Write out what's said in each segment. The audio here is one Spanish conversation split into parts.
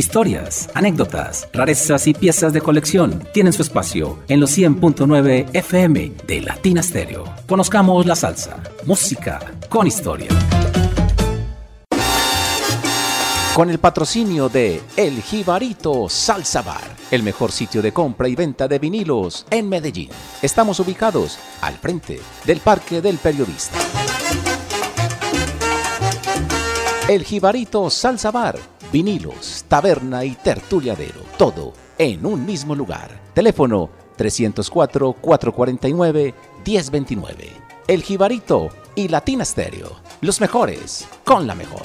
Historias, anécdotas, rarezas y piezas de colección tienen su espacio en los 100.9 FM de Latina Stereo. Conozcamos la salsa, música con historia. Con el patrocinio de El Jibarito Salsa Bar, el mejor sitio de compra y venta de vinilos en Medellín. Estamos ubicados al frente del Parque del Periodista. El Jibarito Salsa Bar, vinilos, taberna y tertuliadero, todo en un mismo lugar. Teléfono 304-449-1029. El Jibarito y Latina Stereo, los mejores con la mejor.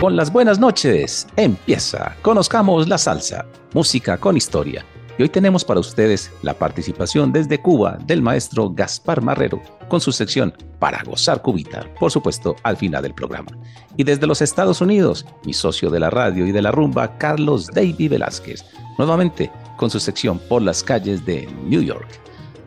Con las buenas noches, empieza. Conozcamos la salsa, música con historia y hoy tenemos para ustedes la participación desde Cuba del maestro Gaspar Marrero con su sección Para gozar cubita, por supuesto, al final del programa. Y desde los Estados Unidos, mi socio de la radio y de la rumba, Carlos David Velázquez, nuevamente con su sección Por las calles de New York.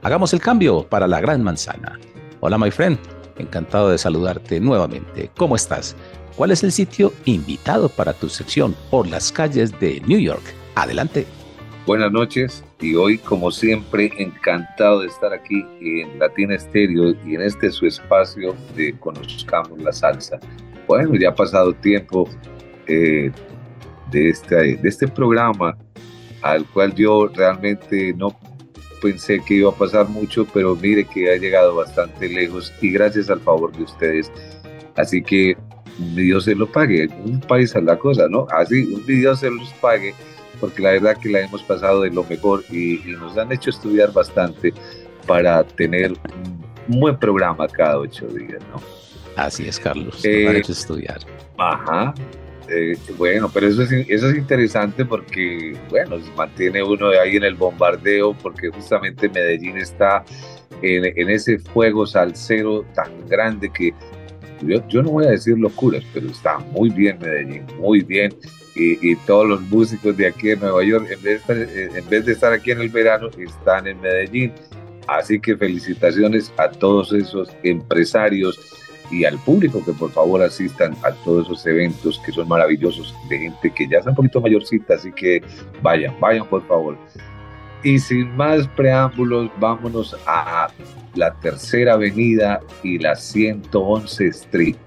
Hagamos el cambio para la Gran Manzana. Hola, my friend. Encantado de saludarte nuevamente. ¿Cómo estás? ¿Cuál es el sitio invitado para tu sección por las calles de New York? Adelante. Buenas noches y hoy como siempre encantado de estar aquí en Latina Estéreo y en este su espacio de Conozcamos la Salsa. Bueno, ya ha pasado tiempo eh, de, este, de este programa al cual yo realmente no pensé que iba a pasar mucho, pero mire que ha llegado bastante lejos y gracias al favor de ustedes. Así que Dios se lo pague, un país a la cosa, ¿no? Así, un Dios se los pague porque la verdad que la hemos pasado de lo mejor y, nos han hecho estudiar bastante para tener un buen programa cada ocho días, ¿no? Así es, Carlos, nos han eh, hecho estudiar. Ajá, eh, bueno, pero eso es, eso es interesante porque, bueno, se mantiene uno ahí en el bombardeo porque justamente Medellín está en, en ese fuego salsero tan grande que yo, yo, no voy a decir locuras, pero está muy bien Medellín, muy bien y, todos los músicos de aquí en Nueva York, en vez, de estar, en vez de estar aquí en el verano, están en Medellín. Así que felicitaciones a todos esos empresarios y al público que por favor asistan a todos esos eventos que son maravillosos de gente que ya está un poquito mayorcita, así que vayan, vayan por favor. Y sin más preámbulos, vámonos a la tercera avenida y la 111 Street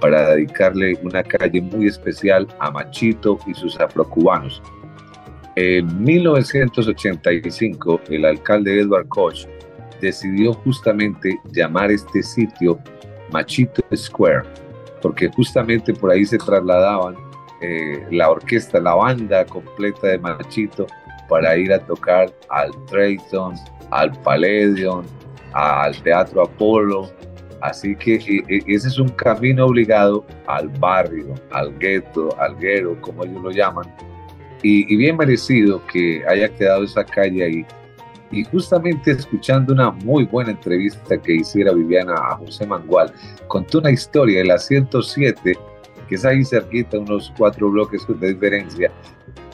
para dedicarle una calle muy especial a Machito y sus afrocubanos. En 1985, el alcalde Edward Koch decidió justamente llamar este sitio Machito Square, porque justamente por ahí se trasladaban eh, la orquesta, la banda completa de Machito para ir a tocar al Trayton, al Palladium, al Teatro Apolo, Así que e, e, ese es un camino obligado al barrio, al gueto, al guero, como ellos lo llaman, y, bien merecido que haya quedado esa calle ahí. Y justamente escuchando una muy buena entrevista que hiciera Viviana a José Mangual, contó una historia de la 107, que es ahí cerquita, unos cuatro bloques de diferencia.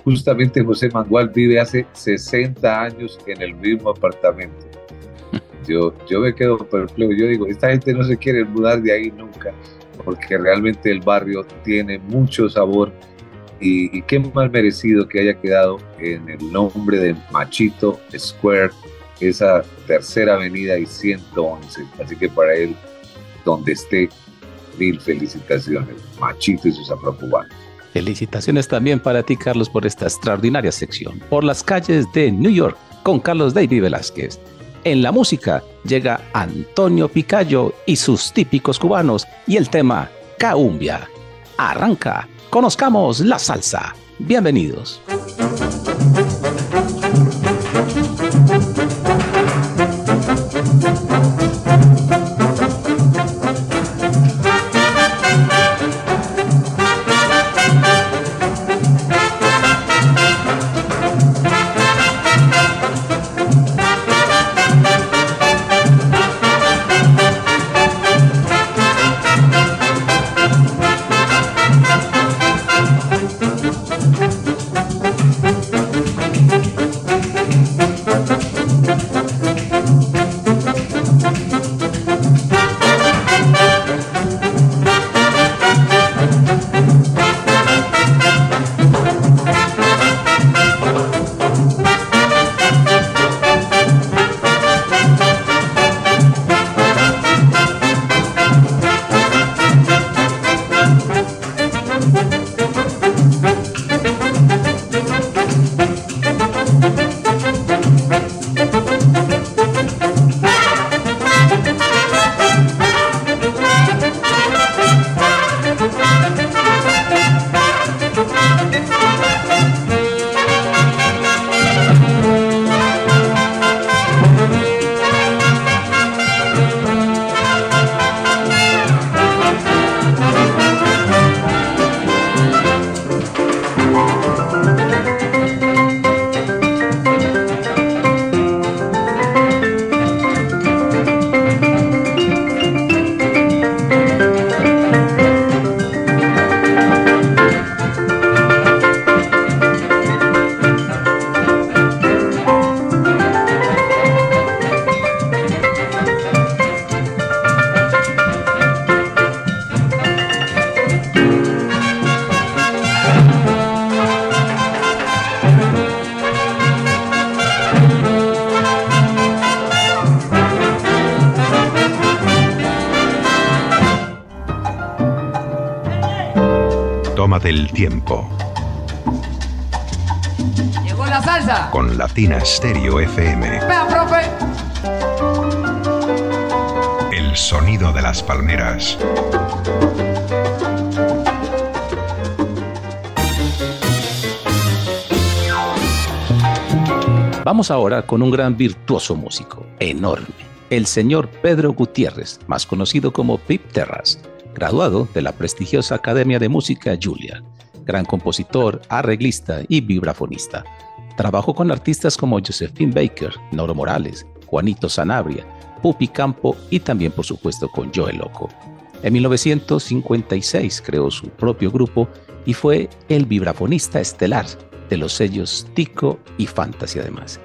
Justamente José Mangual vive hace 60 años en el mismo apartamento yo, yo me quedo perplejo. Yo digo, esta gente no se quiere mudar de ahí nunca, porque realmente el barrio tiene mucho sabor y, qué más merecido que haya quedado en el nombre de Machito Square, esa tercera avenida y 111. Así que para él, donde esté, mil felicitaciones. Machito y sus afrocubanos. Felicitaciones también para ti, Carlos, por esta extraordinaria sección. Por las calles de New York, con Carlos David Velázquez. En la música llega Antonio Picayo y sus típicos cubanos y el tema Caumbia. Arranca, conozcamos la salsa. Bienvenidos. Latina Stereo FM. Vea, profe. El sonido de las palmeras. Vamos ahora con un gran virtuoso músico, enorme, el señor Pedro Gutiérrez, más conocido como Pip Terras, graduado de la prestigiosa Academia de Música Julia, gran compositor, arreglista y vibrafonista. Trabajó con artistas como Josephine Baker, Noro Morales, Juanito Sanabria, Pupi Campo y también por supuesto con Joe Loco. En 1956 creó su propio grupo y fue el vibrafonista estelar de los sellos Tico y Fantasy además.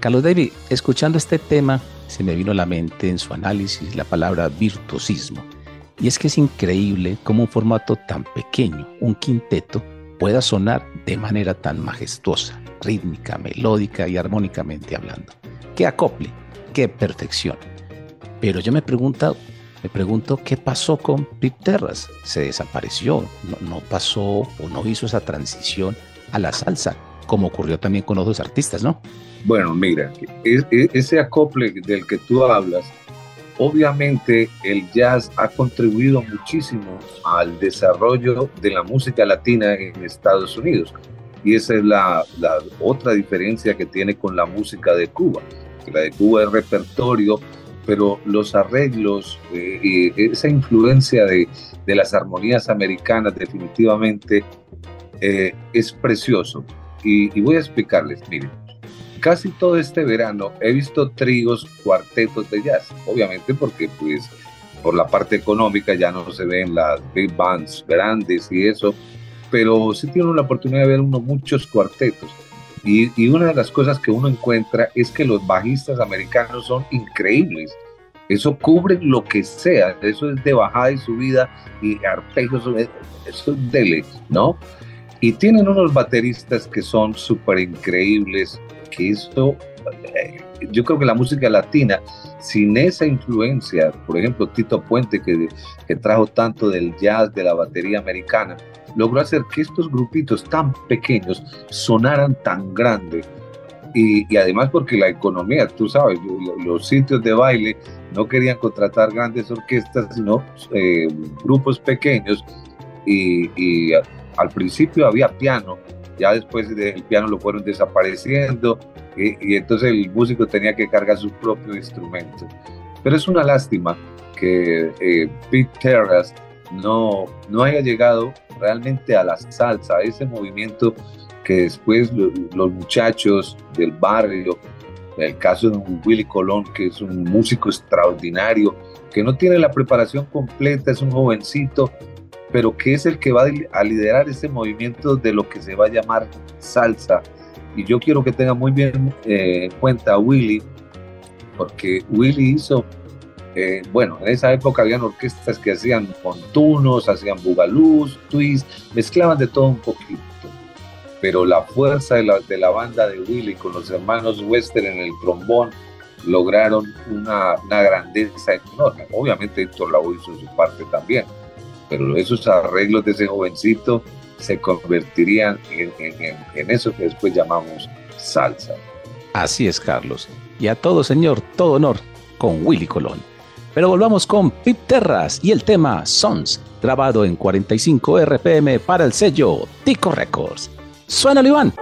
Carlos David, escuchando este tema, se me vino a la mente en su análisis la palabra virtuosismo. Y es que es increíble cómo un formato tan pequeño, un quinteto, pueda sonar de manera tan majestuosa, rítmica, melódica y armónicamente hablando. Qué acople, qué perfección. Pero yo me pregunto, me pregunto qué pasó con Pip Terras. Se desapareció, no, no pasó o no hizo esa transición a la salsa, como ocurrió también con otros artistas, ¿no? Bueno, mira, ese acople del que tú hablas, obviamente el jazz ha contribuido muchísimo al desarrollo de la música latina en Estados Unidos. Y esa es la, otra diferencia que tiene con la música de Cuba. La de Cuba es repertorio, pero los arreglos, eh, y esa influencia de, de las armonías americanas definitivamente eh, es precioso. Y, voy a explicarles, miren, casi todo este verano he visto tríos, cuartetos de jazz, obviamente porque pues por la parte económica ya no se ven las big bands grandes y eso, pero sí tienen la oportunidad de ver uno muchos cuartetos. Y, y, una de las cosas que uno encuentra es que los bajistas americanos son increíbles. Eso cubre lo que sea, eso es de bajada y subida y arpegios, eso es dele, ¿no? Y tienen unos bateristas que son súper increíbles, que esto, eh, yo creo que la música latina, sin esa influencia, por ejemplo, Tito Puente, que, que trajo tanto del jazz, de la batería americana, logró hacer que estos grupitos tan pequeños sonaran tan grande. Y, además porque la economía, tú sabes, los sitios de baile no querían contratar grandes orquestas, sino eh, grupos pequeños y, al principio había piano, ya después del piano lo fueron desapareciendo y, entonces el músico tenía que cargar su propio instrumento. Pero es una lástima que eh, Pete Terras no, no haya llegado realmente a la salsa, a ese movimiento que después los muchachos del barrio, el caso de Willy Colón, que es un músico extraordinario, que no tiene la preparación completa, es un jovencito, pero que es el que va a liderar ese movimiento de lo que se va a llamar salsa. Y yo quiero que tenga muy bien eh, en cuenta a Willy, porque Willy hizo, eh, bueno, en esa época habían orquestas que hacían contunos, hacían bugalús, twist, mezclaban de todo un poquito. Pero la fuerza de la, de la banda de Willy con los hermanos Wester en el trombón lograron una, grandeza enorme. Obviamente Héctor Lavoe hizo su parte también, pero esos arreglos de ese jovencito se convertirían en, eso que después llamamos salsa. Así es, Carlos. Y a todo señor, todo honor con Willy Colón. Pero volvamos con Pip Terras y el tema Sons, grabado en 45 RPM para el sello Tico Records. Suena, Iván.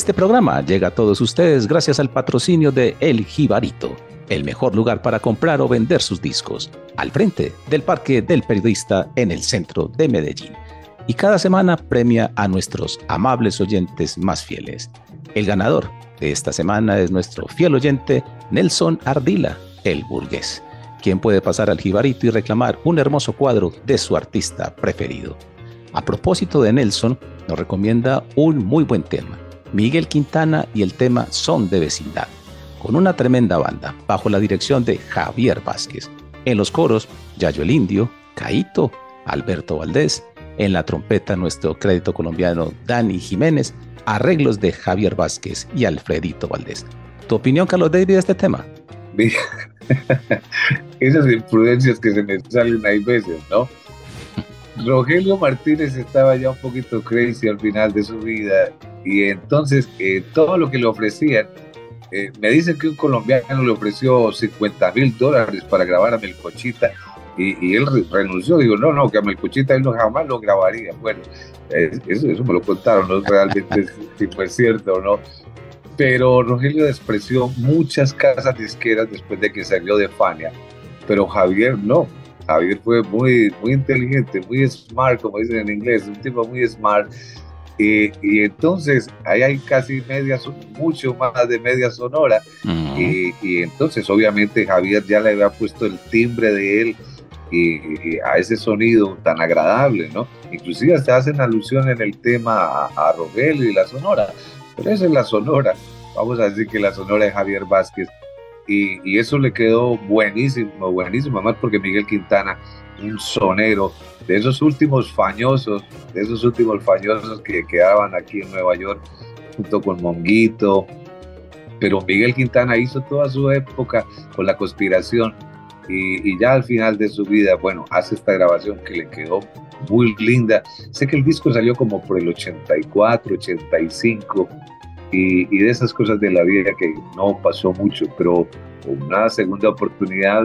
Este programa llega a todos ustedes gracias al patrocinio de El Jibarito, el mejor lugar para comprar o vender sus discos, al frente del Parque del Periodista en el centro de Medellín. Y cada semana premia a nuestros amables oyentes más fieles. El ganador de esta semana es nuestro fiel oyente Nelson Ardila, el burgués, quien puede pasar al Jibarito y reclamar un hermoso cuadro de su artista preferido. A propósito de Nelson, nos recomienda un muy buen tema Miguel Quintana y el tema Son de Vecindad, con una tremenda banda bajo la dirección de Javier Vázquez. En los coros, Yayo el Indio, Caito, Alberto Valdés, en la trompeta nuestro crédito colombiano Dani Jiménez, arreglos de Javier Vázquez y Alfredito Valdés. ¿Tu opinión, Carlos David, de este tema? Esas imprudencias que se me salen ahí veces, ¿no? Rogelio Martínez estaba ya un poquito crazy al final de su vida y entonces eh, todo lo que le ofrecían, eh, me dicen que un colombiano le ofreció 50 mil dólares para grabar a Melcochita y, él renunció, digo, no, no, que a Melcochita él no jamás lo grabaría. Bueno, eso, eso me lo contaron, no realmente si fue cierto o no. Pero Rogelio despreció muchas casas disqueras después de que salió de Fania, pero Javier no, Javier fue muy, muy inteligente, muy smart, como dicen en inglés, un tipo muy smart. Y, y entonces ahí hay casi media, mucho más de media sonora. y, y, entonces obviamente Javier ya le había puesto el timbre de él y, a ese sonido tan agradable, ¿no? Inclusive hasta hacen alusión en el tema a, a Rogelio y la sonora. Pero esa es la sonora. Vamos a decir que la sonora de Javier Vázquez y, eso le quedó buenísimo, buenísimo, más porque Miguel Quintana, un sonero de esos últimos fañosos, de esos últimos fañosos que quedaban aquí en Nueva York junto con Monguito, pero Miguel Quintana hizo toda su época con la conspiración y, y, ya al final de su vida, bueno, hace esta grabación que le quedó muy linda. Sé que el disco salió como por el 84, 85 y, de esas cosas de la vida que no pasó mucho, pero una segunda oportunidad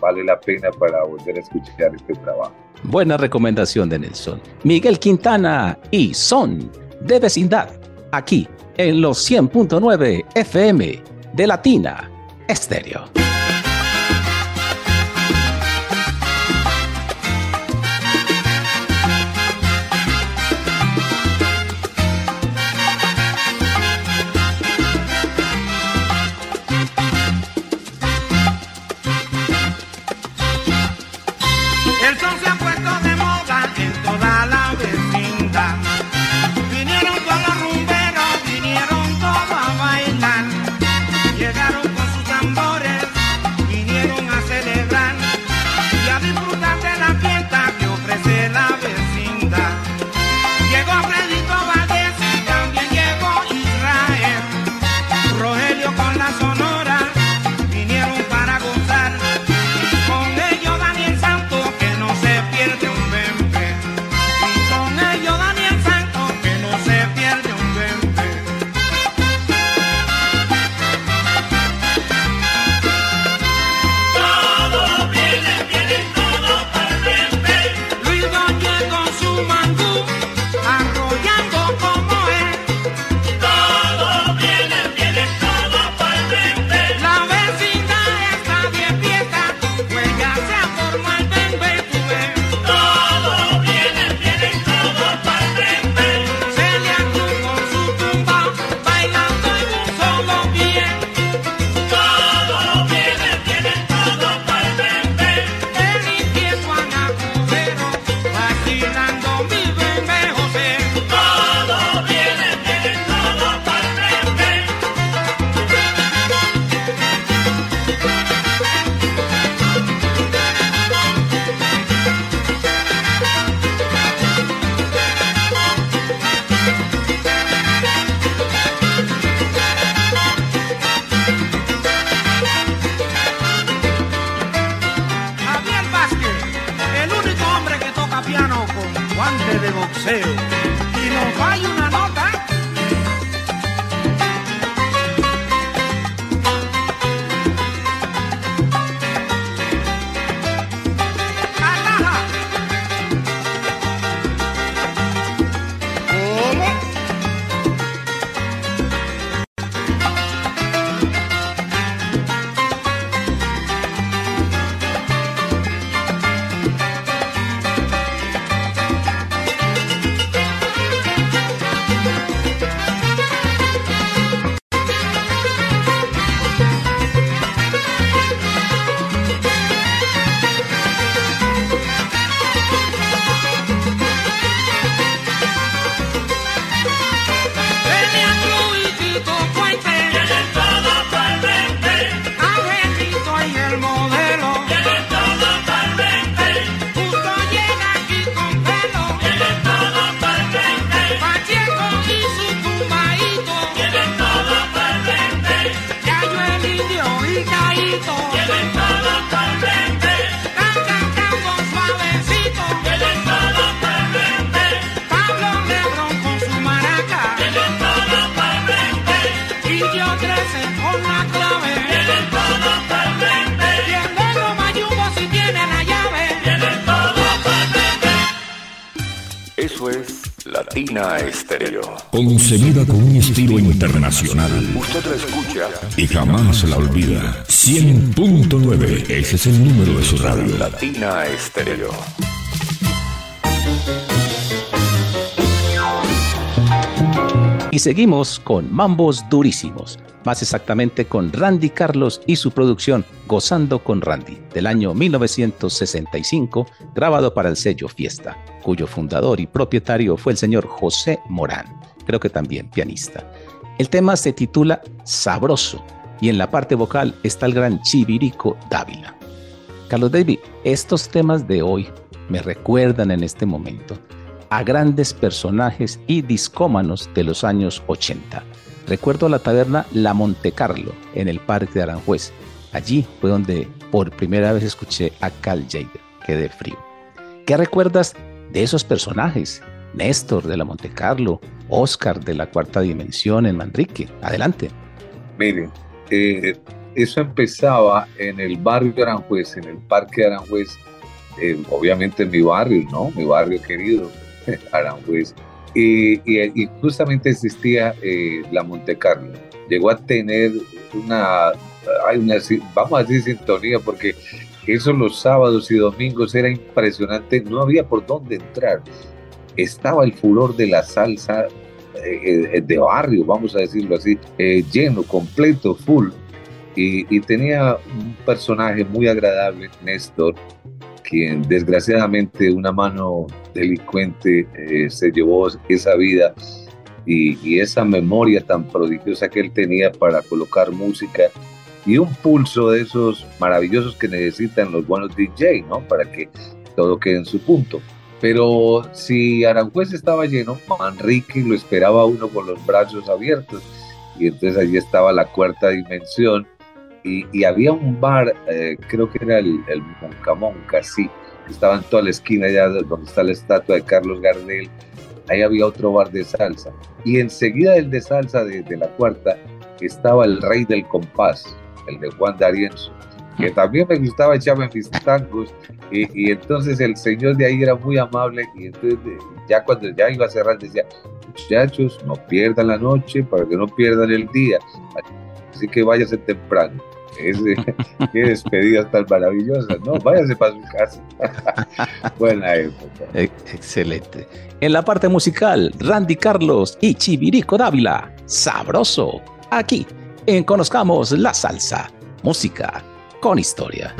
vale la pena para volver a escuchar este trabajo. Buena recomendación de Nelson. Miguel Quintana y Son de Vecindad, aquí en los 100.9 FM de Latina Estéreo. Latina Estéreo. Concebida con un estilo internacional. Usted la escucha y jamás la olvida. 100.9, ese es el número de su radio. Latina Estéreo. Y seguimos con Mambos Durísimos, más exactamente con Randy Carlos y su producción Gozando con Randy, del año 1965, grabado para el sello Fiesta, cuyo fundador y propietario fue el señor José Morán, creo que también pianista. El tema se titula Sabroso y en la parte vocal está el gran Chivirico Dávila. Carlos David, estos temas de hoy me recuerdan en este momento a grandes personajes y discómanos de los años 80. Recuerdo la taberna La Montecarlo en el Parque de Aranjuez. Allí fue donde por primera vez escuché a Cal Jader. Quedé frío. ¿Qué recuerdas de esos personajes? Néstor de la Montecarlo, Oscar de la Cuarta Dimensión en Manrique. Adelante. Miren, eh, eso empezaba en el barrio de Aranjuez, en el Parque de Aranjuez, eh, obviamente en mi barrio, ¿no? Mi barrio querido, Aranjuez. Y, justamente existía eh, la Monte Carlo. Llegó a tener una, una, vamos a decir sintonía, porque eso los sábados y domingos era impresionante, no había por dónde entrar. Estaba el furor de la salsa eh, eh, de barrio, vamos a decirlo así, lleno, completo, full. Y, y, tenía un personaje muy agradable, Néstor, quien desgraciadamente una mano delincuente eh, se llevó esa vida y, esa memoria tan prodigiosa que él tenía para colocar música y un pulso de esos maravillosos que necesitan los buenos DJ, ¿no? Para que todo quede en su punto. Pero si Aranjuez estaba lleno, Manrique lo esperaba uno con los brazos abiertos y entonces allí estaba la cuarta dimensión y, había un bar, eh, creo que era el, el Moncamonca, sí, estaba en toda la esquina allá donde está la estatua de Carlos Gardel, ahí había otro bar de salsa. Y enseguida del de salsa de, la cuarta estaba el rey del compás, el de Juan D'Arienzo, que también me gustaba echarme mis tangos. Y, y, entonces el señor de ahí era muy amable y entonces ya cuando ya iba a cerrar decía, muchachos, no pierdan la noche para que no pierdan el día. Así que váyase temprano. qué despedidas tan maravillosas, ¿no? Váyase para su casa. Buena época. Excelente. En la parte musical, Randy Carlos y Chivirico Dávila. Sabroso. Aquí, en Conozcamos la Salsa. Música con historia.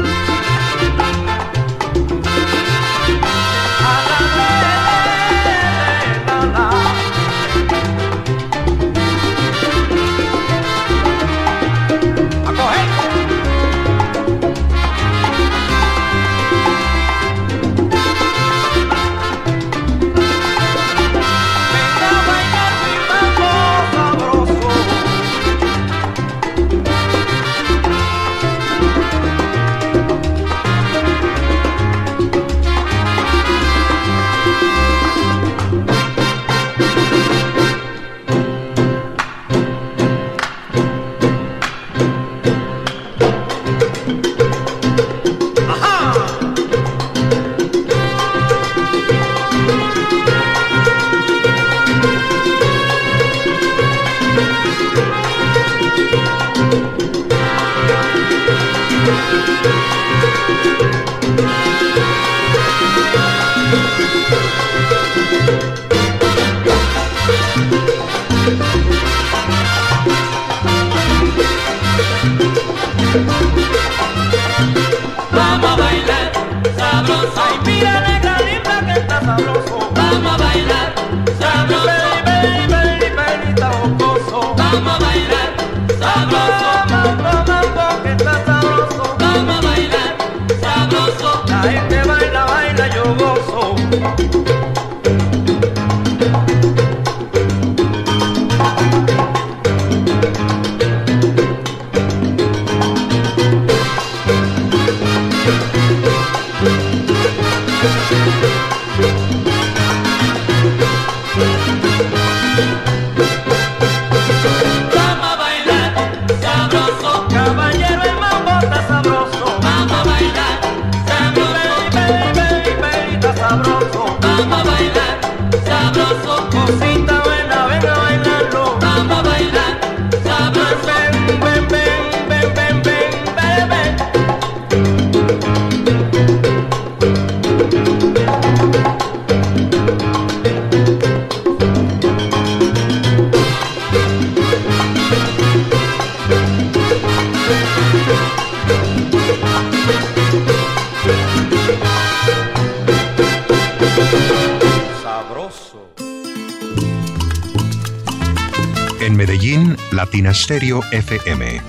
Latina Stereo FM.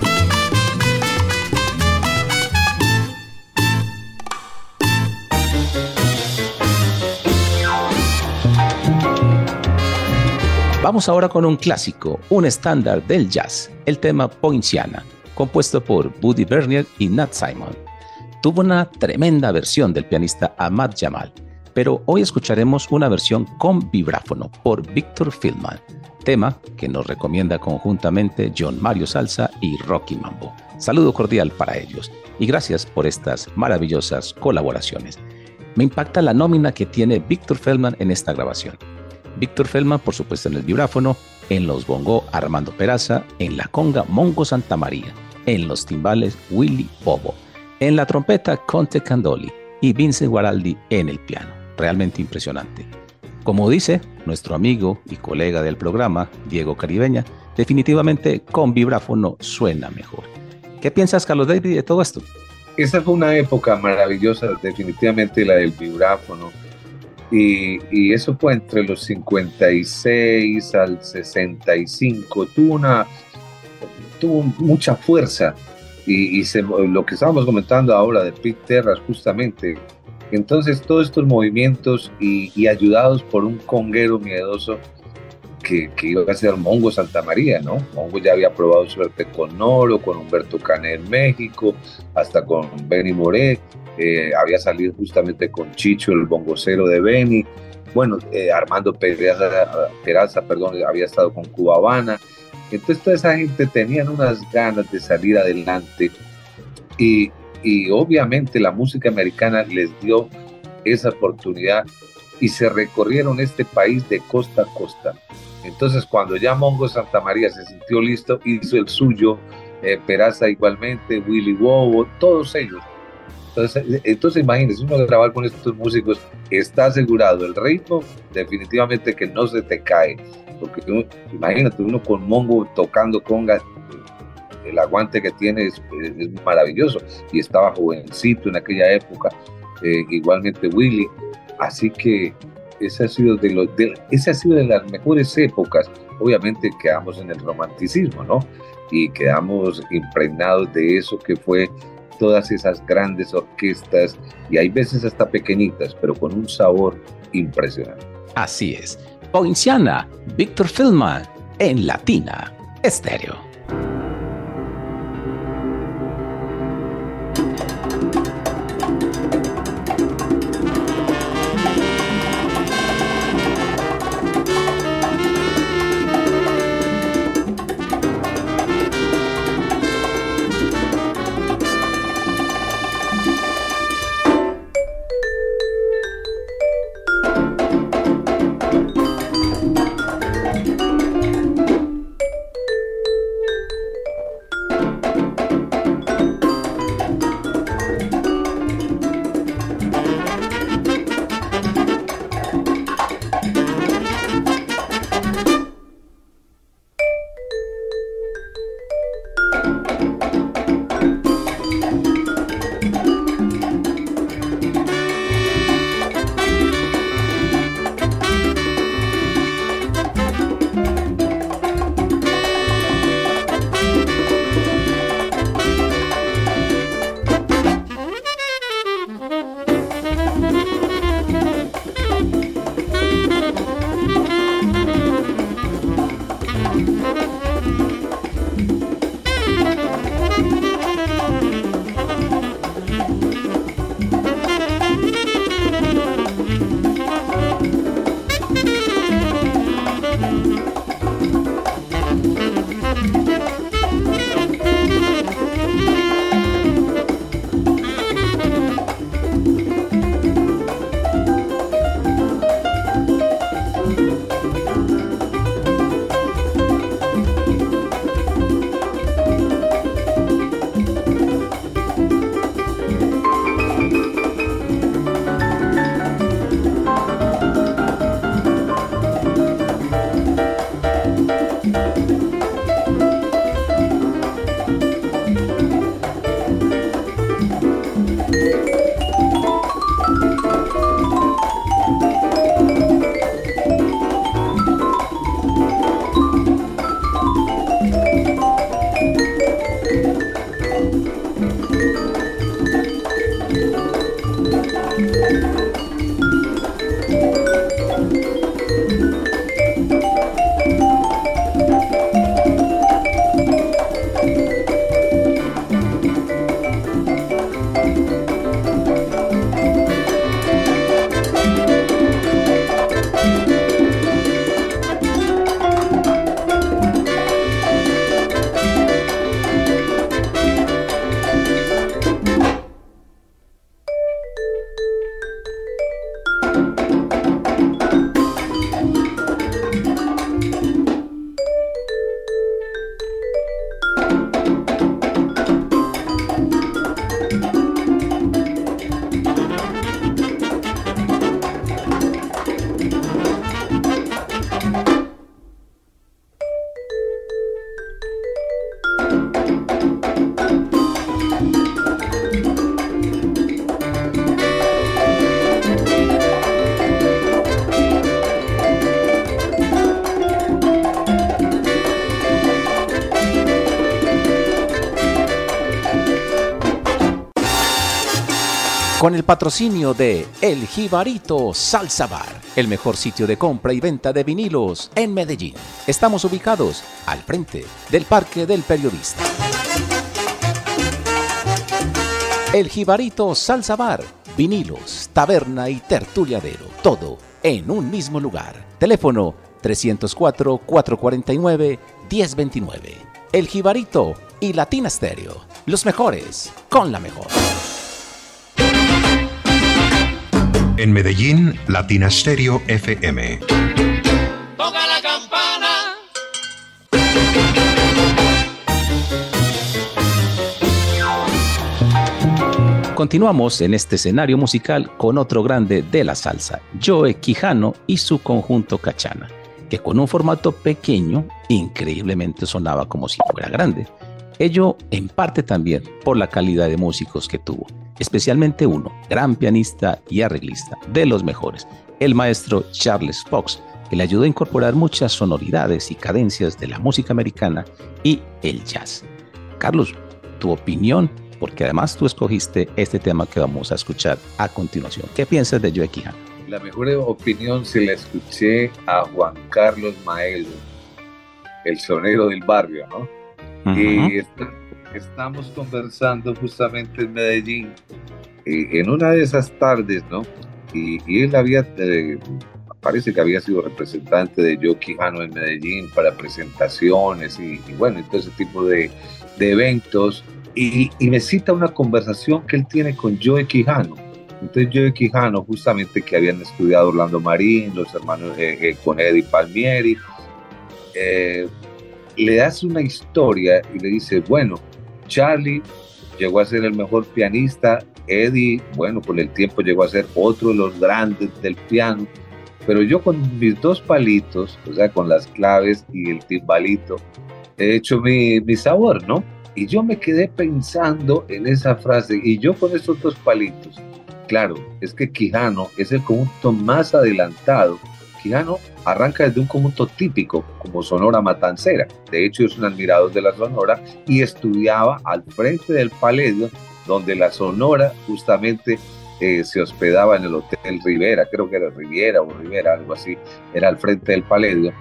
Vamos ahora con un clásico, un estándar del jazz, el tema Poinciana, compuesto por Buddy Bernier y Nat Simon. Tuvo una tremenda versión del pianista Ahmad Jamal, pero hoy escucharemos una versión con vibráfono por Victor Fillman, tema que nos recomienda conjuntamente John Mario Salsa y Rocky Mambo. Saludo cordial para ellos y gracias por estas maravillosas colaboraciones. Me impacta la nómina que tiene Victor Feldman en esta grabación. Víctor Feldman, por supuesto, en el vibráfono, en los bongo Armando Peraza, en la conga Mongo Santa María, en los timbales Willy Bobo, en la trompeta Conte Candoli y Vince Guaraldi en el piano. Realmente impresionante. Como dice nuestro amigo y colega del programa, Diego Caribeña, definitivamente con vibráfono suena mejor. ¿Qué piensas, Carlos David, de todo esto? Esa fue una época maravillosa, definitivamente la del vibráfono y, eso fue entre los 56 al 65. Tuvo, una, tuvo mucha fuerza y, lo que estábamos comentando ahora de Pete Terras justamente. Entonces todos estos movimientos y, ayudados por un conguero miedoso que, que, iba a ser Mongo Santa María, ¿no? Mongo ya había probado suerte con Noro, con Humberto Cane en México, hasta con Benny Moré, eh, había salido justamente con Chicho, el bongocero de Beni, bueno, eh, Armando Peraza, Peraza, perdón, había estado con Cuba Habana, entonces toda esa gente tenían unas ganas de salir adelante y, y obviamente la música americana les dio esa oportunidad y se recorrieron este país de costa a costa. Entonces cuando ya Mongo Santa María se sintió listo, hizo el suyo, eh, Peraza igualmente, Willy Wobo, todos ellos entonces, entonces imagínense, uno grabar con estos músicos, está asegurado el ritmo, definitivamente que no se te cae. Porque imagínate, uno con Mongo tocando conga, el aguante que tiene es, maravilloso. Y estaba jovencito en aquella época, eh, igualmente Willy. Así que esa ha sido de los de, ha sido de las mejores épocas. Obviamente quedamos en el romanticismo, ¿no? Y quedamos impregnados de eso que fue todas esas grandes orquestas y hay veces hasta pequeñitas, pero con un sabor impresionante. Así es. Poinciana, Víctor Filman, en Latina, Estéreo. Con el patrocinio de El Jibarito Salsa Bar, el mejor sitio de compra y venta de vinilos en Medellín. Estamos ubicados al frente del Parque del Periodista. El Jibarito Salsa Bar, vinilos, taberna y tertuliadero, todo en un mismo lugar. Teléfono 304-449-1029. El Jibarito y Latina Stereo, los mejores con la mejor. En Medellín, Latina Stereo FM. Toca la campana. Continuamos en este escenario musical con otro grande de la salsa, Joe Quijano y su conjunto Cachana, que con un formato pequeño increíblemente sonaba como si fuera grande. Ello en parte también por la calidad de músicos que tuvo especialmente uno, gran pianista y arreglista, de los mejores, el maestro Charles Fox, que le ayudó a incorporar muchas sonoridades y cadencias de la música americana y el jazz. Carlos, tu opinión, porque además tú escogiste este tema que vamos a escuchar a continuación. ¿Qué piensas de Joe Quijano? La mejor opinión se la escuché a Juan Carlos Maelo, el sonero del barrio, ¿no? Y estamos conversando justamente en Medellín, eh, en una de esas tardes, ¿no? Y, él había, eh, parece que había sido representante de Joe Quijano en Medellín para presentaciones y, bueno, todo ese tipo de, eventos. Y, me cita una conversación que él tiene con Joe Quijano. Entonces Joe Quijano, justamente que habían estudiado Orlando Marín, los hermanos eh, con Eddie Palmieri, le hace una historia y le dice, bueno, Charlie llegó a ser el mejor pianista, Eddie, bueno, con el tiempo llegó a ser otro de los grandes del piano, pero yo con mis dos palitos, o sea, con las claves y el timbalito, he hecho mi, mi sabor, ¿no? Y yo me quedé pensando en esa frase, y yo con esos dos palitos, claro, es que Quijano es el conjunto más adelantado Quijano arranca desde un conjunto típico como Sonora Matancera. De hecho, es un admirador de la Sonora y estudiaba al frente del Paledio, donde la Sonora justamente eh, se hospedaba en el Hotel Rivera, creo que era Riviera o Rivera, algo así, era al frente del Paledio.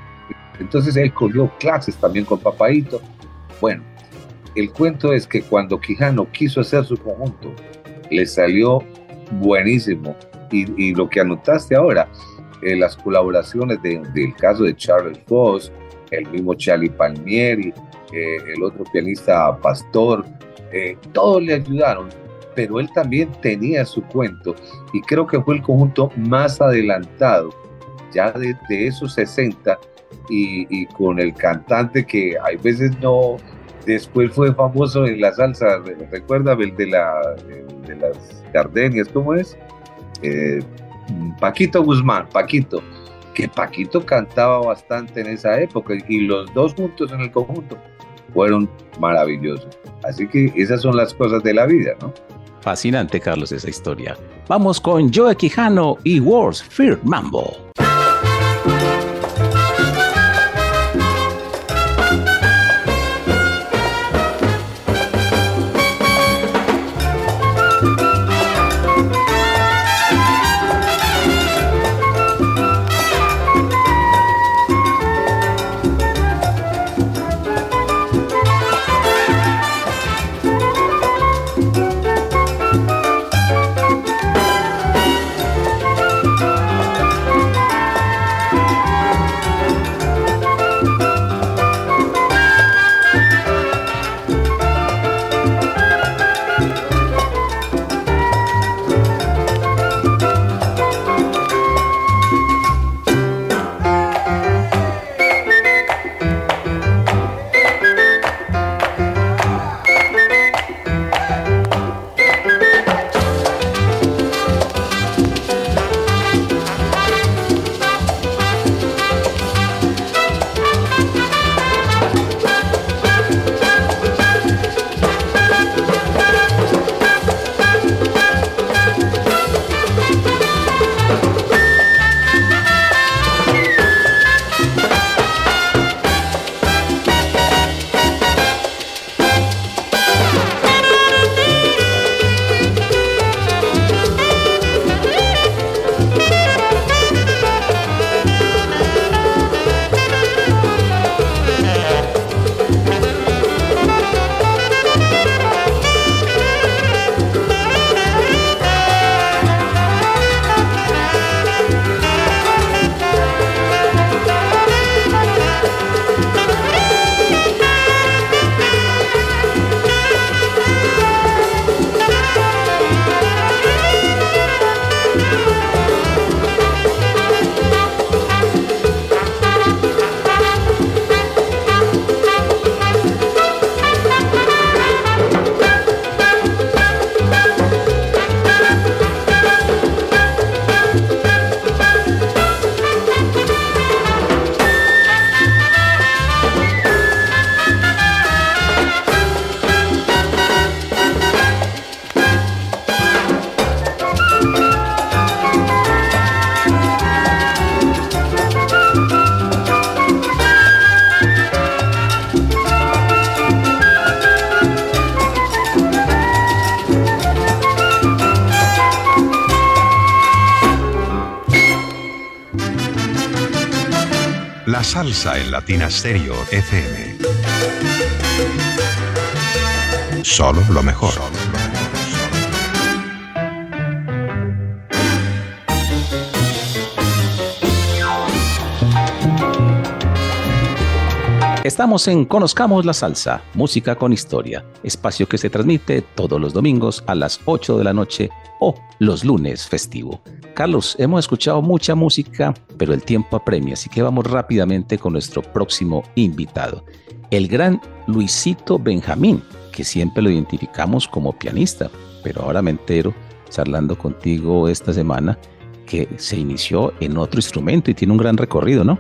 Entonces él cogió clases también con Papaito. Bueno, el cuento es que cuando Quijano quiso hacer su conjunto, le salió buenísimo. Y, y lo que anotaste ahora, eh, las colaboraciones del caso de Charles Foss, el mismo Charlie Palmieri, eh, el otro pianista Pastor, eh, todos le ayudaron, pero él también tenía su cuento y creo que fue el conjunto más adelantado, ya de, esos 60 y, con el cantante que hay veces no, después fue famoso en la salsa, recuerda el de, la, de las gardenias, ¿cómo es? Paquito Guzmán, Paquito, que Paquito cantaba bastante en esa época y los dos juntos en el conjunto fueron maravillosos. Así que esas son las cosas de la vida, ¿no? Fascinante, Carlos, esa historia. Vamos con Joe Quijano y Wars Fear Mambo. Latina Stereo FM. Solo lo mejor. Estamos en Conozcamos la Salsa, Música con Historia, espacio que se transmite todos los domingos a las 8 de la noche o los lunes festivo. Carlos, hemos escuchado mucha música, pero el tiempo apremia, así que vamos rápidamente con nuestro próximo invitado, el gran Luisito Benjamín, que siempre lo identificamos como pianista, pero ahora me entero, charlando contigo esta semana, que se inició en otro instrumento y tiene un gran recorrido, ¿no?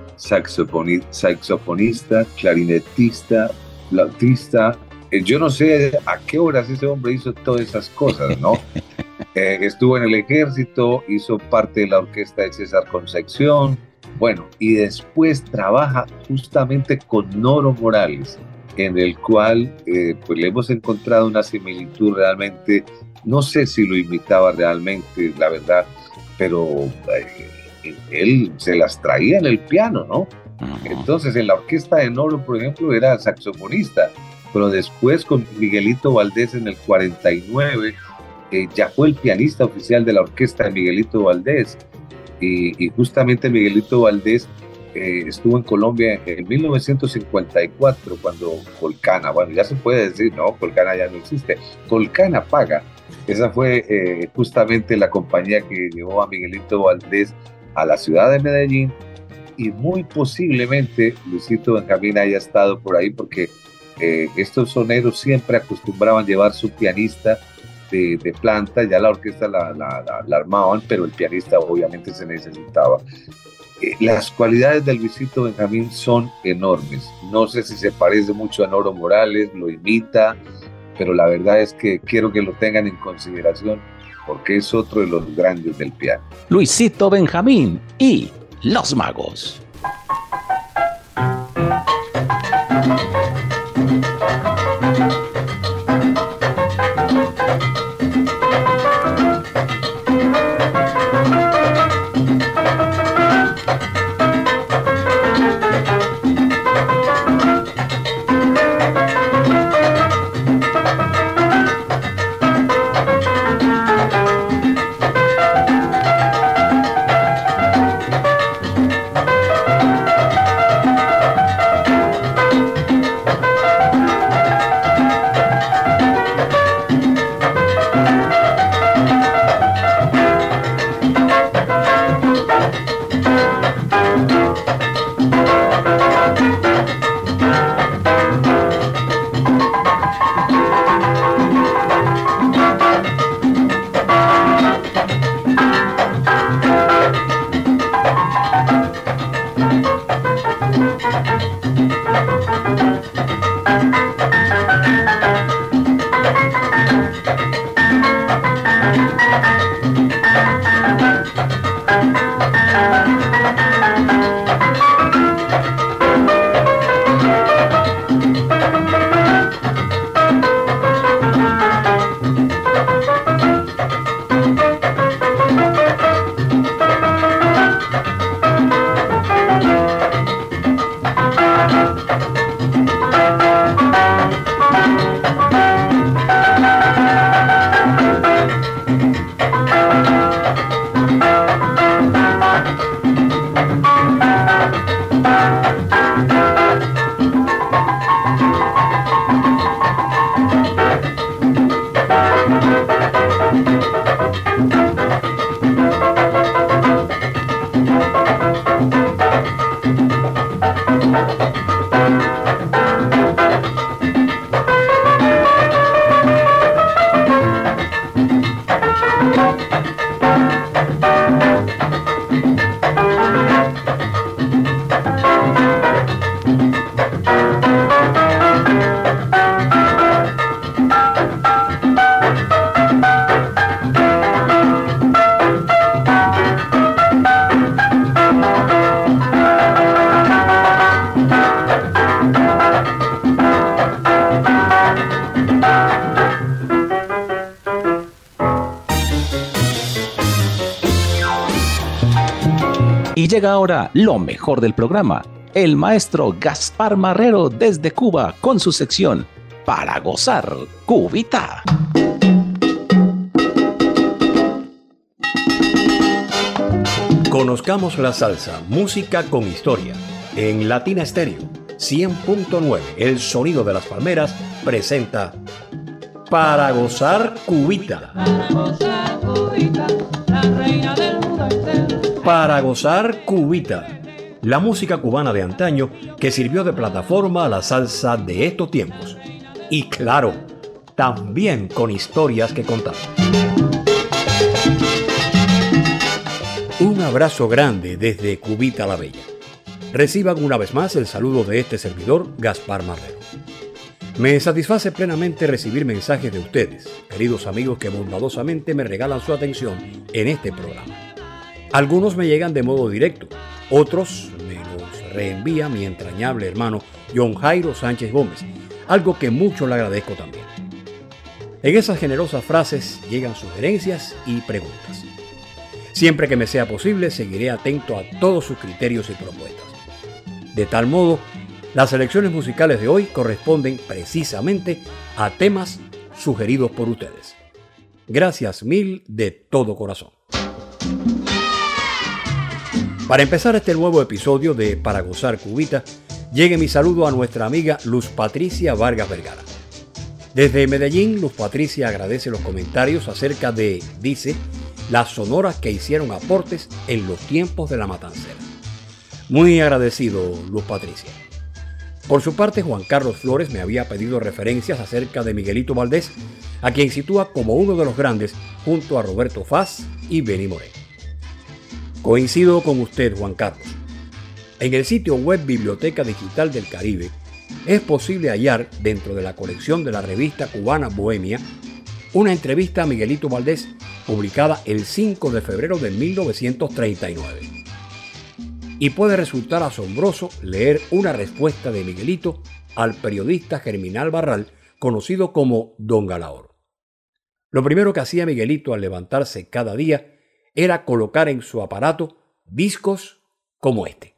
saxofonista, clarinetista, flautista. Eh, yo no sé a qué horas ese hombre hizo todas esas cosas, ¿no? Eh, estuvo en el ejército, hizo parte de la orquesta de César Concepción, bueno, y después trabaja justamente con Noro Morales, en el cual eh, pues le hemos encontrado una similitud realmente, no sé si lo imitaba realmente, la verdad, pero eh, él se las traía en el piano, ¿no? Entonces en la orquesta de Noro, por ejemplo, era saxofonista, pero después con Miguelito Valdés en el 49 eh, ya fue el pianista oficial de la orquesta de Miguelito Valdés. Y, justamente Miguelito Valdés eh, estuvo en Colombia en 1954 cuando Colcana, bueno, ya se puede decir, no, Colcana ya no existe, Colcana paga. Esa fue eh, justamente la compañía que llevó a Miguelito Valdés a la ciudad de Medellín. Y muy posiblemente Luisito Benjamín haya estado por ahí porque estos soneros siempre acostumbraban llevar su pianista de, planta, ya la orquesta la, armaban, pero el pianista obviamente se necesitaba. Eh, las cualidades del Luisito Benjamín son enormes. No sé si se parece mucho a Noro Morales, lo imita, pero la verdad es que quiero que lo tengan en consideración porque es otro de los grandes del piano. Luisito Benjamín y Los Magos. Llega ahora lo mejor del programa, el maestro Gaspar Marrero desde Cuba con su sección Para gozar Cubita. Conozcamos la salsa, música con historia, en Latina Stereo 100.9, el sonido de las palmeras, presenta Para gozar cubita. Para gozar Para gozar cubita. La música cubana de antaño que sirvió de plataforma a la salsa de estos tiempos. Y claro, también con historias que contar. Un abrazo grande desde Cubita la Bella. Reciban una vez más el saludo de este servidor, Gaspar Marrero. Me satisface plenamente recibir mensajes de ustedes, queridos amigos que bondadosamente me regalan su atención en este programa. Algunos me llegan de modo directo, otros me los reenvía mi entrañable hermano John Jairo Sánchez Gómez, algo que mucho le agradezco también. En esas generosas frases llegan sugerencias y preguntas. Siempre que me sea posible, seguiré atento a todos sus criterios y propuestas. De tal modo, las selecciones musicales de hoy corresponden precisamente a temas sugeridos por ustedes. Gracias mil de todo corazón. Para empezar este nuevo episodio de Para Gozar Cubita, llegue mi saludo a nuestra amiga Luz Patricia Vargas Vergara. Desde Medellín, Luz Patricia agradece los comentarios acerca de, dice, las sonoras que hicieron aportes en los tiempos de la matancera. Muy agradecido, Luz Patricia. Por su parte, Juan Carlos Flores me había pedido referencias acerca de Miguelito Valdés, a quien sitúa como uno de los grandes junto a Roberto Faz y Benny Moreno. Coincido con usted, Juan Carlos. En el sitio web Biblioteca Digital del Caribe es posible hallar dentro de la colección de la revista cubana Bohemia una entrevista a Miguelito Valdés publicada el 5 de febrero de 1939. Y puede resultar asombroso leer una respuesta de Miguelito al periodista Germinal Barral, conocido como Don Galaor. Lo primero que hacía Miguelito al levantarse cada día era colocar en su aparato discos como este.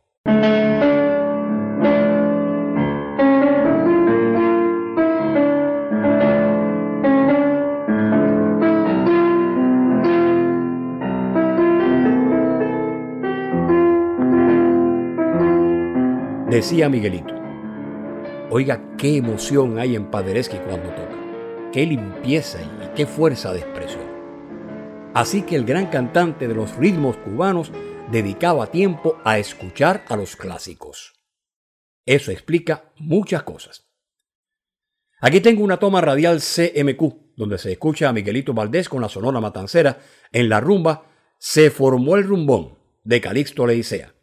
Decía Miguelito, oiga qué emoción hay en Paderewski cuando toca, qué limpieza y qué fuerza de expresión. Así que el gran cantante de los ritmos cubanos dedicaba tiempo a escuchar a los clásicos. Eso explica muchas cosas. Aquí tengo una toma radial CMQ, donde se escucha a Miguelito Valdés con la Sonora Matancera en la rumba Se formó el rumbón de Calixto Leicea.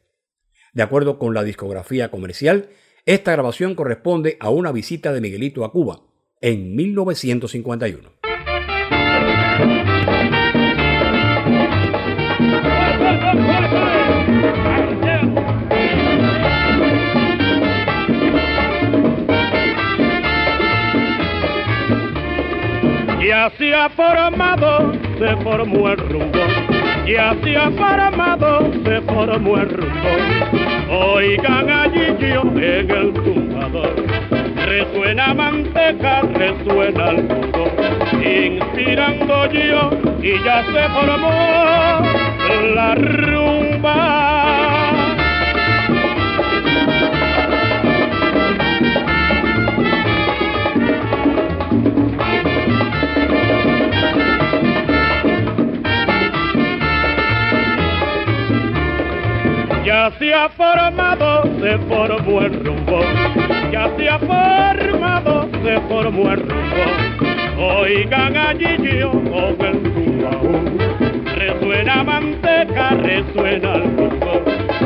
De acuerdo con la discografía comercial, esta grabación corresponde a una visita de Miguelito a Cuba en 1951. Y así ha formado, se formó el rumbo. Y así ha formado, se formó el rumbo. Oigan allí yo en el tumbador. Resuena manteca, resuena el mundo. Inspirando yo y ya se formó la rumba. Ya se ha formado, se formó el rumbo. Ya se ha formado, se formó el rumbo. Oigan allí yo con el rumbo. Resuena manteca, resuena el rumbo.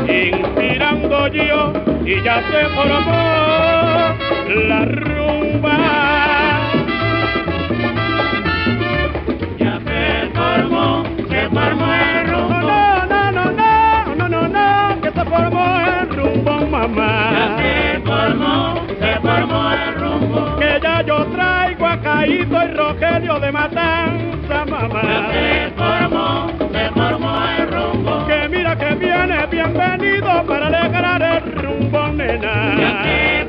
Inspirando yo y ya se formó la rumba. Formó el rumbo, mamá. Ya se formó, se formó el rumbo. Que ya yo traigo a Caído y Rogelio de Matanza, mamá. Ya se formó, se formó el rumbo. Que mira que viene bienvenido para alegrar el rumbo, formar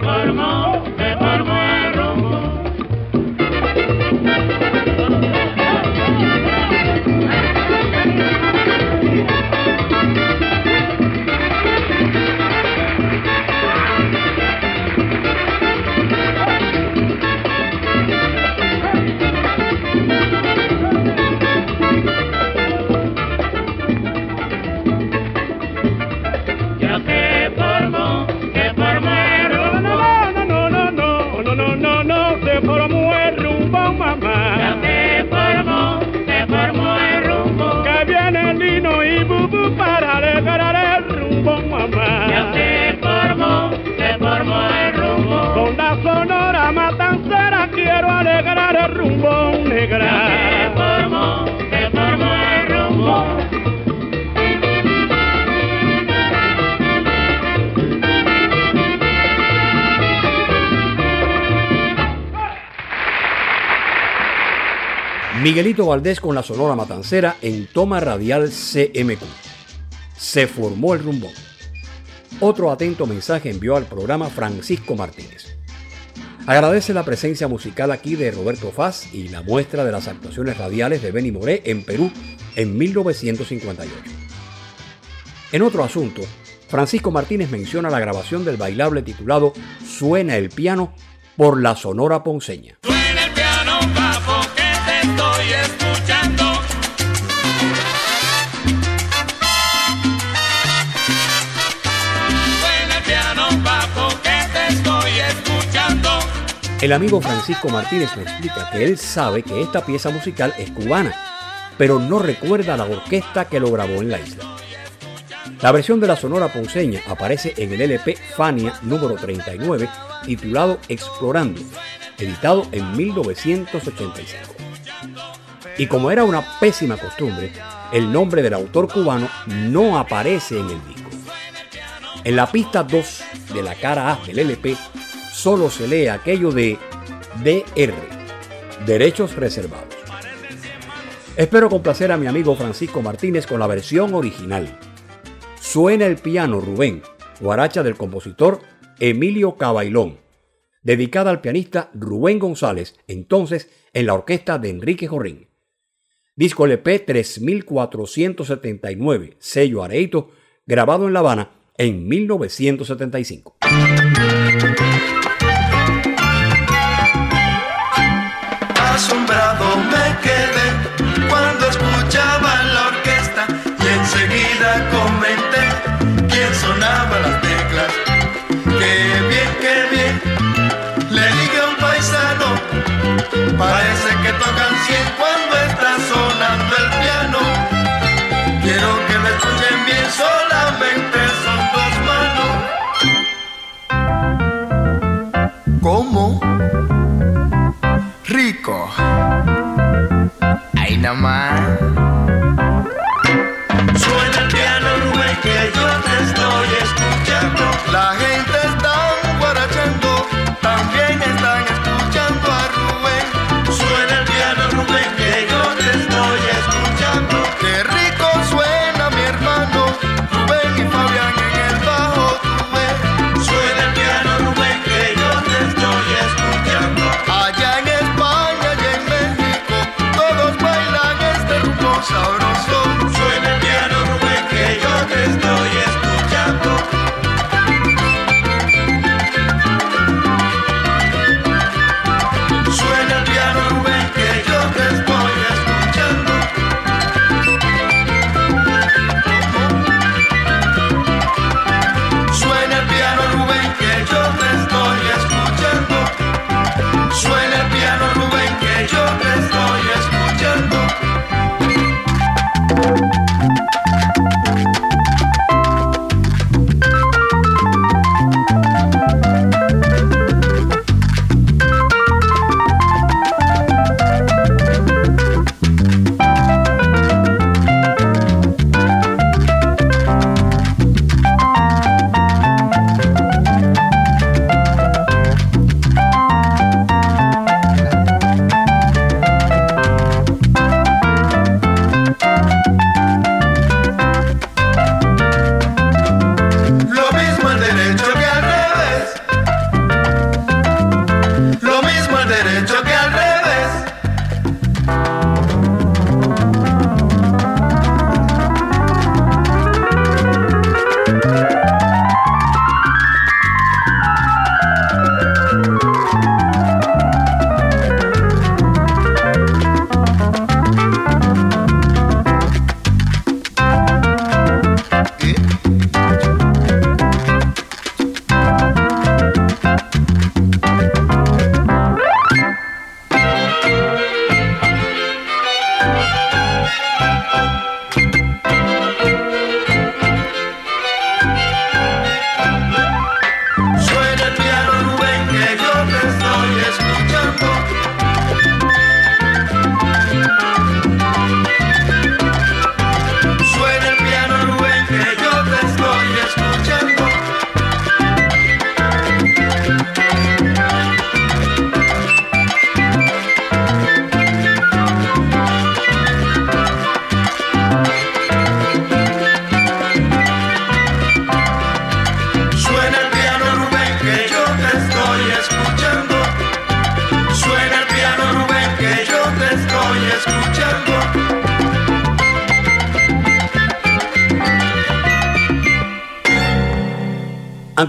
Miguelito Valdés con la Sonora Matancera en toma radial CMQ. Se formó el rumbón. Otro atento mensaje envió al programa Francisco Martínez. Agradece la presencia musical aquí de Roberto Faz y la muestra de las actuaciones radiales de Benny Moré en Perú en 1958. En otro asunto, Francisco Martínez menciona la grabación del bailable titulado Suena el piano por la Sonora Ponceña. El amigo Francisco Martínez me explica que él sabe que esta pieza musical es cubana, pero no recuerda la orquesta que lo grabó en la isla. La versión de la Sonora Ponceña aparece en el LP Fania número 39, titulado Explorando, editado en 1985. Y como era una pésima costumbre, el nombre del autor cubano no aparece en el disco. En la pista 2 de la cara A del LP solo se lee aquello de DR, Derechos Reservados. Espero complacer a mi amigo Francisco Martínez con la versión original. Suena el piano Rubén, guaracha del compositor Emilio Cabailón, dedicada al pianista Rubén González, entonces en la orquesta de Enrique Jorrín. Disco LP 3479, sello Areito, grabado en La Habana en 1975. Enseguida comenté quién sonaba las teclas. Qué bien, qué bien, le dije a un paisano, parece que tocan 100 cuando está sonando el piano. Quiero que me escuchen bien, solamente son dos manos. ¿Cómo? Rico. Ahí nomás. Suena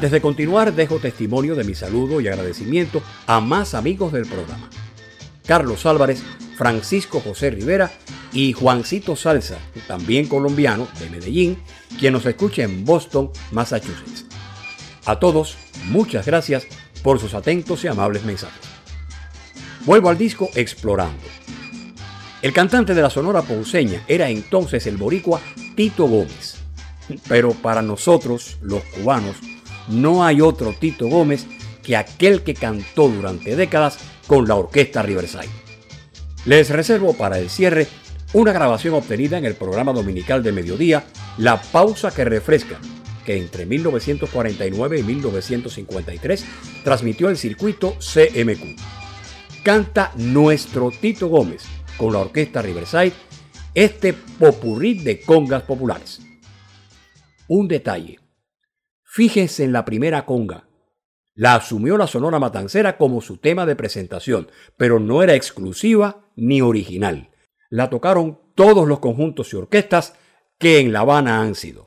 Antes de continuar, dejo testimonio de mi saludo y agradecimiento a más amigos del programa. Carlos Álvarez, Francisco José Rivera y Juancito Salsa, también colombiano de Medellín, quien nos escucha en Boston, Massachusetts. A todos, muchas gracias por sus atentos y amables mensajes. Vuelvo al disco Explorando. El cantante de la Sonora Ponceña era entonces el boricua Tito Gómez. Pero para nosotros, los cubanos, no hay otro Tito Gómez que aquel que cantó durante décadas con la orquesta Riverside. Les reservo para el cierre una grabación obtenida en el programa dominical de mediodía La Pausa que Refresca, que entre 1949 y 1953 transmitió el circuito CMQ. Canta nuestro Tito Gómez con la orquesta Riverside este popurrí de congas populares. Un detalle. Fíjense en la primera conga. La asumió la Sonora Matancera como su tema de presentación, pero no era exclusiva ni original. La tocaron todos los conjuntos y orquestas que en La Habana han sido.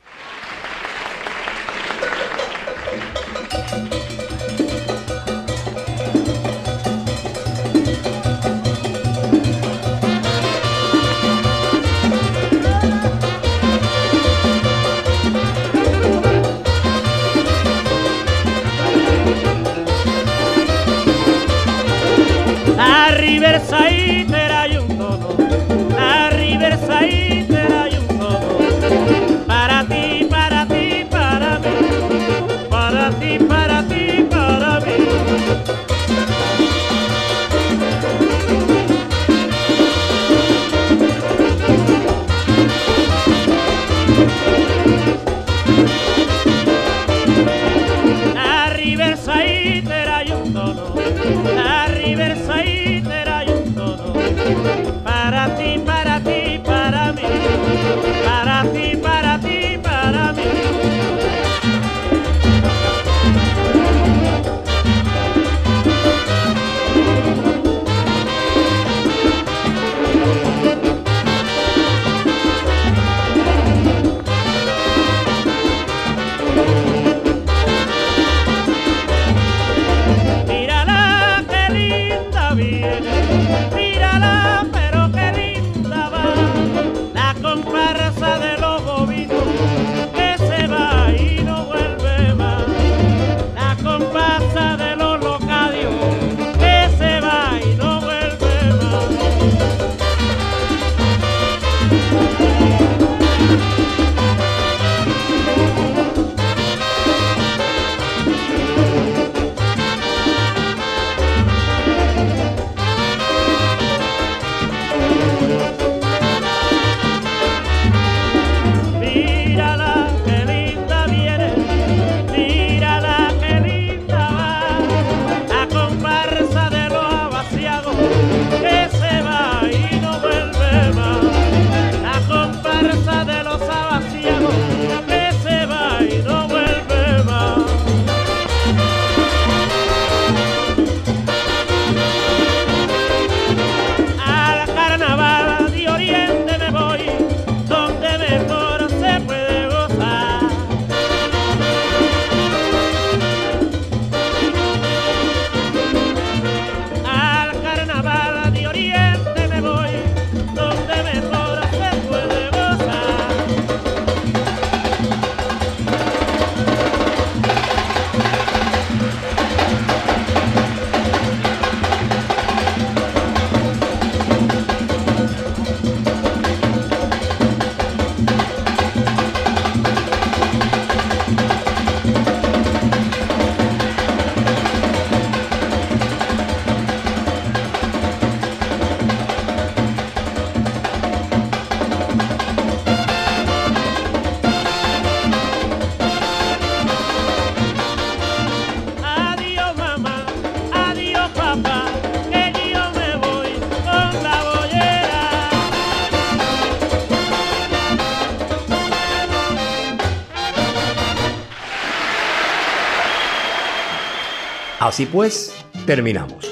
Así pues, terminamos.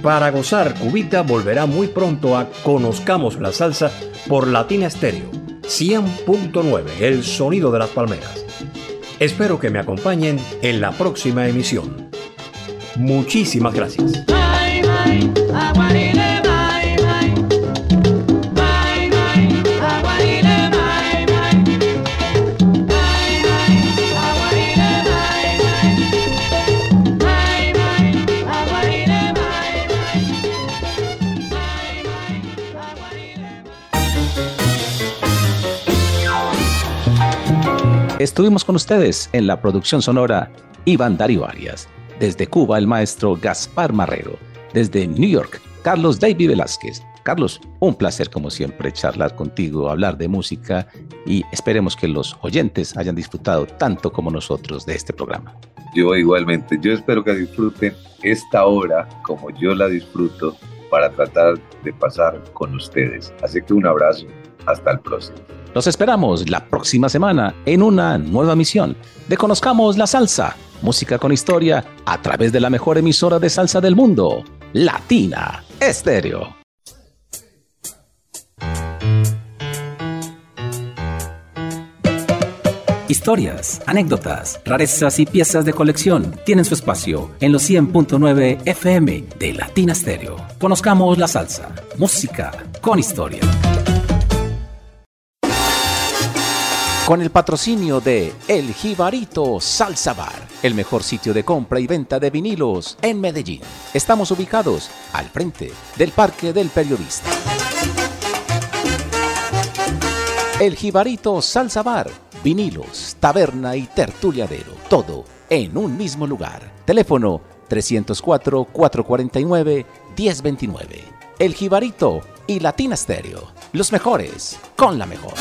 Para gozar, Cubita volverá muy pronto a Conozcamos la Salsa por Latina Stereo 100.9, el sonido de las palmeras. Espero que me acompañen en la próxima emisión. Muchísimas gracias. Estuvimos con ustedes en la producción sonora Iván Darío Arias. Desde Cuba, el maestro Gaspar Marrero. Desde New York, Carlos David Velázquez. Carlos, un placer como siempre charlar contigo, hablar de música y esperemos que los oyentes hayan disfrutado tanto como nosotros de este programa. Yo igualmente, yo espero que disfruten esta hora como yo la disfruto para tratar de pasar con ustedes. Así que un abrazo, hasta el próximo. Los esperamos la próxima semana en una nueva misión de Conozcamos la Salsa, música con historia a través de la mejor emisora de salsa del mundo, Latina Estéreo. Historias, anécdotas, rarezas y piezas de colección tienen su espacio en los 100.9 FM de Latina Stereo. Conozcamos la salsa, música con historia. Con el patrocinio de El Jibarito Salsa Bar, el mejor sitio de compra y venta de vinilos en Medellín. Estamos ubicados al frente del Parque del Periodista. El Jibarito Salsa Bar, vinilos, taberna y tertuliadero, todo en un mismo lugar. Teléfono 304-449-1029. El Jibarito y Latina Stereo, los mejores con la mejor.